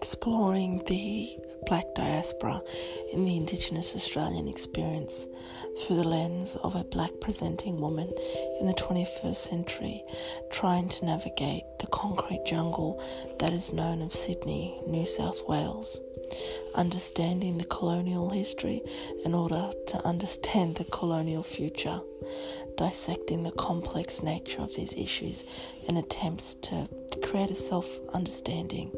exploring the black diaspora in the Indigenous Australian experience through the lens of a black presenting woman in the 21st century, trying to navigate the concrete jungle that is known of Sydney, New South Wales. Understanding the colonial history in order to understand the colonial future, dissecting the complex nature of these issues in attempts to create a self understanding.